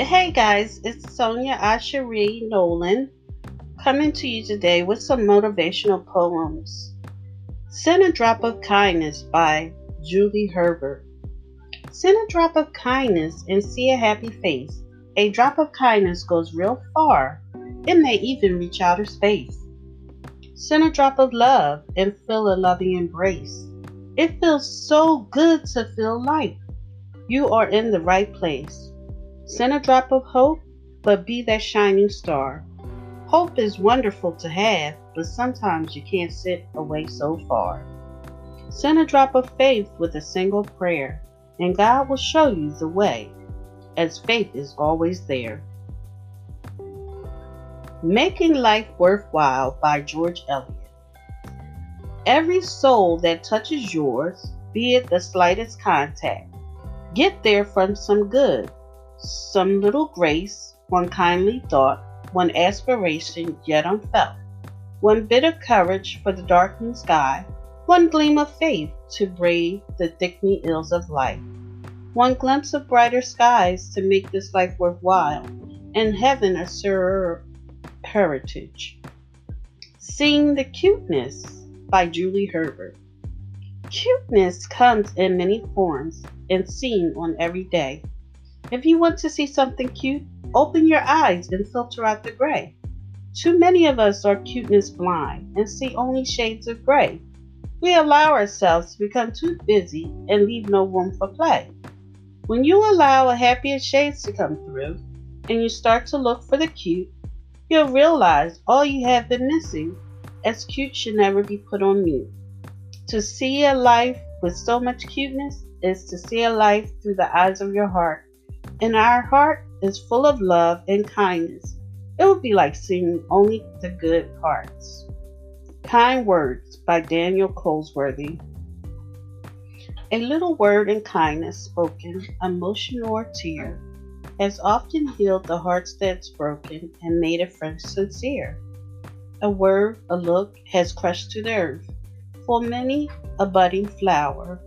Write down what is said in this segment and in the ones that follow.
Hey guys, it's Sonya Asherie Nolan coming to you today with some motivational poems. Send a Drop of Kindness by Julie Herbert. Send a drop of kindness and see a happy face. A drop of kindness goes real far. It may even reach outer space. Send a drop of love and feel a loving embrace. It feels so good to feel life. You are in the right place. Send a drop of hope, but be that shining star. Hope is wonderful to have, but sometimes you can't sit away so far. Send a drop of faith with a single prayer, and God will show you the way, as faith is always there. Making Life Worthwhile by George Eliot. Every soul that touches yours, be it the slightest contact, get there from some good, some little grace, one kindly thought, one aspiration yet unfelt, one bit of courage for the darkening sky, one gleam of faith to brave the thickening ills of life, one glimpse of brighter skies to make this life worthwhile, and heaven a surer heritage. Sing the Cuteness by Julie Herbert. Cuteness comes in many forms and seen on every day. If you want to see something cute, open your eyes and filter out the gray. Too many of us are cuteness blind and see only shades of gray. We allow ourselves to become too busy and leave no room for play. When you allow a happier shades to come through and you start to look for the cute, you'll realize all you have been missing, as cute should never be put on mute. To see a life with so much cuteness is to see a life through the eyes of your heart. And our heart is full of love and kindness. It would be like seeing only the good parts. Kind Words by Daniel Colesworthy. A little word and kindness spoken, emotion or tear, has often healed the hearts that's broken and made a friend sincere. A word, a look has crushed to the earth, for many a budding flower,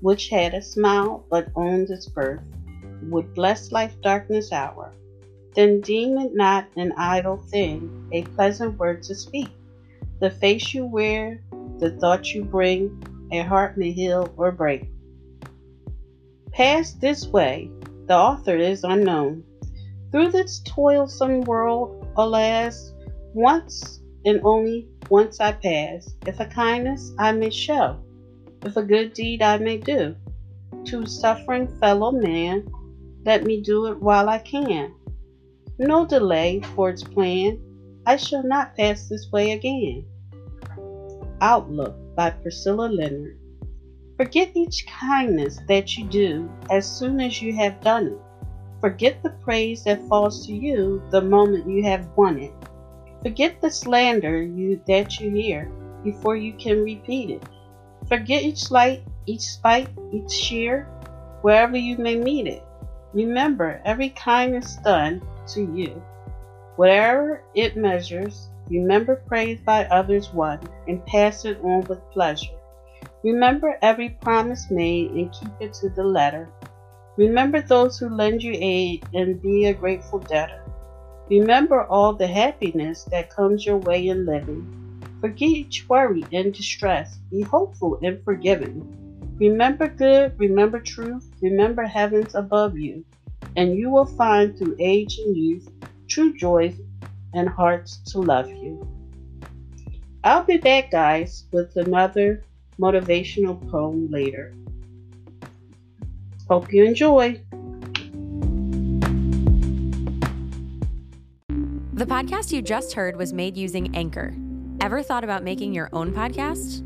which had a smile but owned its birth, would bless life's darkness hour. Then deem it not an idle thing, a pleasant word to speak. The face you wear, the thoughts you bring, a heart may heal or break. Pass this way, the author is unknown. Through this toilsome world, alas, once and only once I pass. If a kindness I may show, if a good deed I may do, to suffering fellow man, let me do it while I can. No delay for its plan, I shall not pass this way again. Outlook by Priscilla Leonard. Forget each kindness that you do as soon as you have done it. Forget the praise that falls to you the moment you have won it. Forget the slander you that you hear before you can repeat it. Forget each slight, each spite, each sheer, wherever you may meet it. Remember every kindness done to you. Whatever it measures, remember praise by others won and pass it on with pleasure. Remember every promise made and keep it to the letter. Remember those who lend you aid and be a grateful debtor. Remember all the happiness that comes your way in living. Forget each worry and distress. Be hopeful and forgiving. Remember good, remember truth, remember heavens above you, and you will find through age and youth true joys and hearts to love you. I'll be back, guys, with another motivational poem later. Hope you enjoy. The podcast you just heard was made using Anchor. Ever thought about making your own podcast?